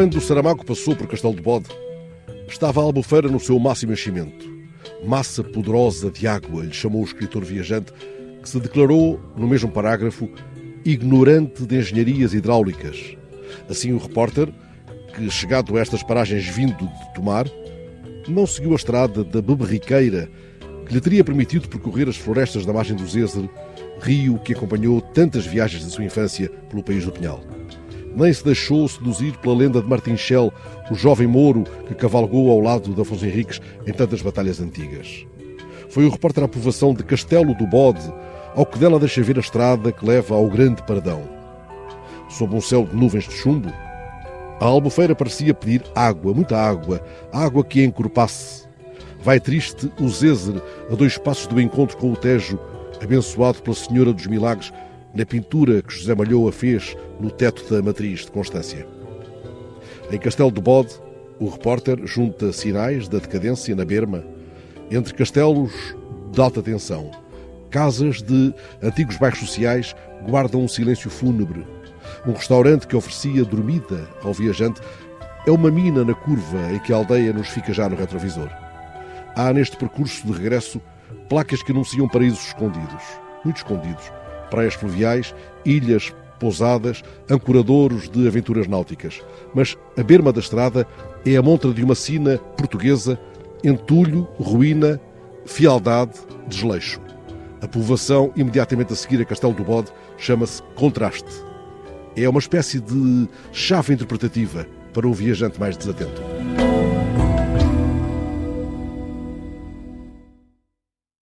quando Saramago passou por Castelo de Bode, estava a Albufeira no seu máximo enchimento. Massa poderosa de água, lhe chamou o escritor viajante, que se declarou, no mesmo parágrafo, ignorante de engenharias hidráulicas. Assim, o repórter, que chegado a estas paragens vindo de tomar, não seguiu a estrada da Beberriqueira, que lhe teria permitido percorrer as florestas da margem do Zézer, rio que acompanhou tantas viagens da sua infância pelo país do Pinhal. Nem se deixou seduzir pela lenda de Martin o jovem mouro que cavalgou ao lado de Afonso Henriques em tantas batalhas antigas. Foi o repórter à povoação de Castelo do Bode, ao que dela deixa ver a estrada que leva ao Grande Paradão. Sob um céu de nuvens de chumbo, a albufeira parecia pedir água, muita água, água que a encorpasse. Vai triste o Zézer a dois passos do encontro com o Tejo, abençoado pela Senhora dos Milagres, na pintura que José Malhoa fez no teto da matriz de Constância. Em Castelo do Bode, o repórter junta sinais da decadência na Berma, entre castelos de alta tensão. Casas de antigos bairros sociais guardam um silêncio fúnebre. Um restaurante que oferecia dormida ao viajante é uma mina na curva em que a aldeia nos fica já no retrovisor. Há neste percurso de regresso placas que anunciam paraísos escondidos, muito escondidos, praias fluviais, ilhas, pousadas, ancoradouros de aventuras náuticas. Mas a berma da estrada é a montra de uma sina portuguesa, entulho, ruína, fialdade, desleixo. A povoação imediatamente a seguir a Castelo do Bode chama-se Contraste. É uma espécie de chave interpretativa para o viajante mais desatento.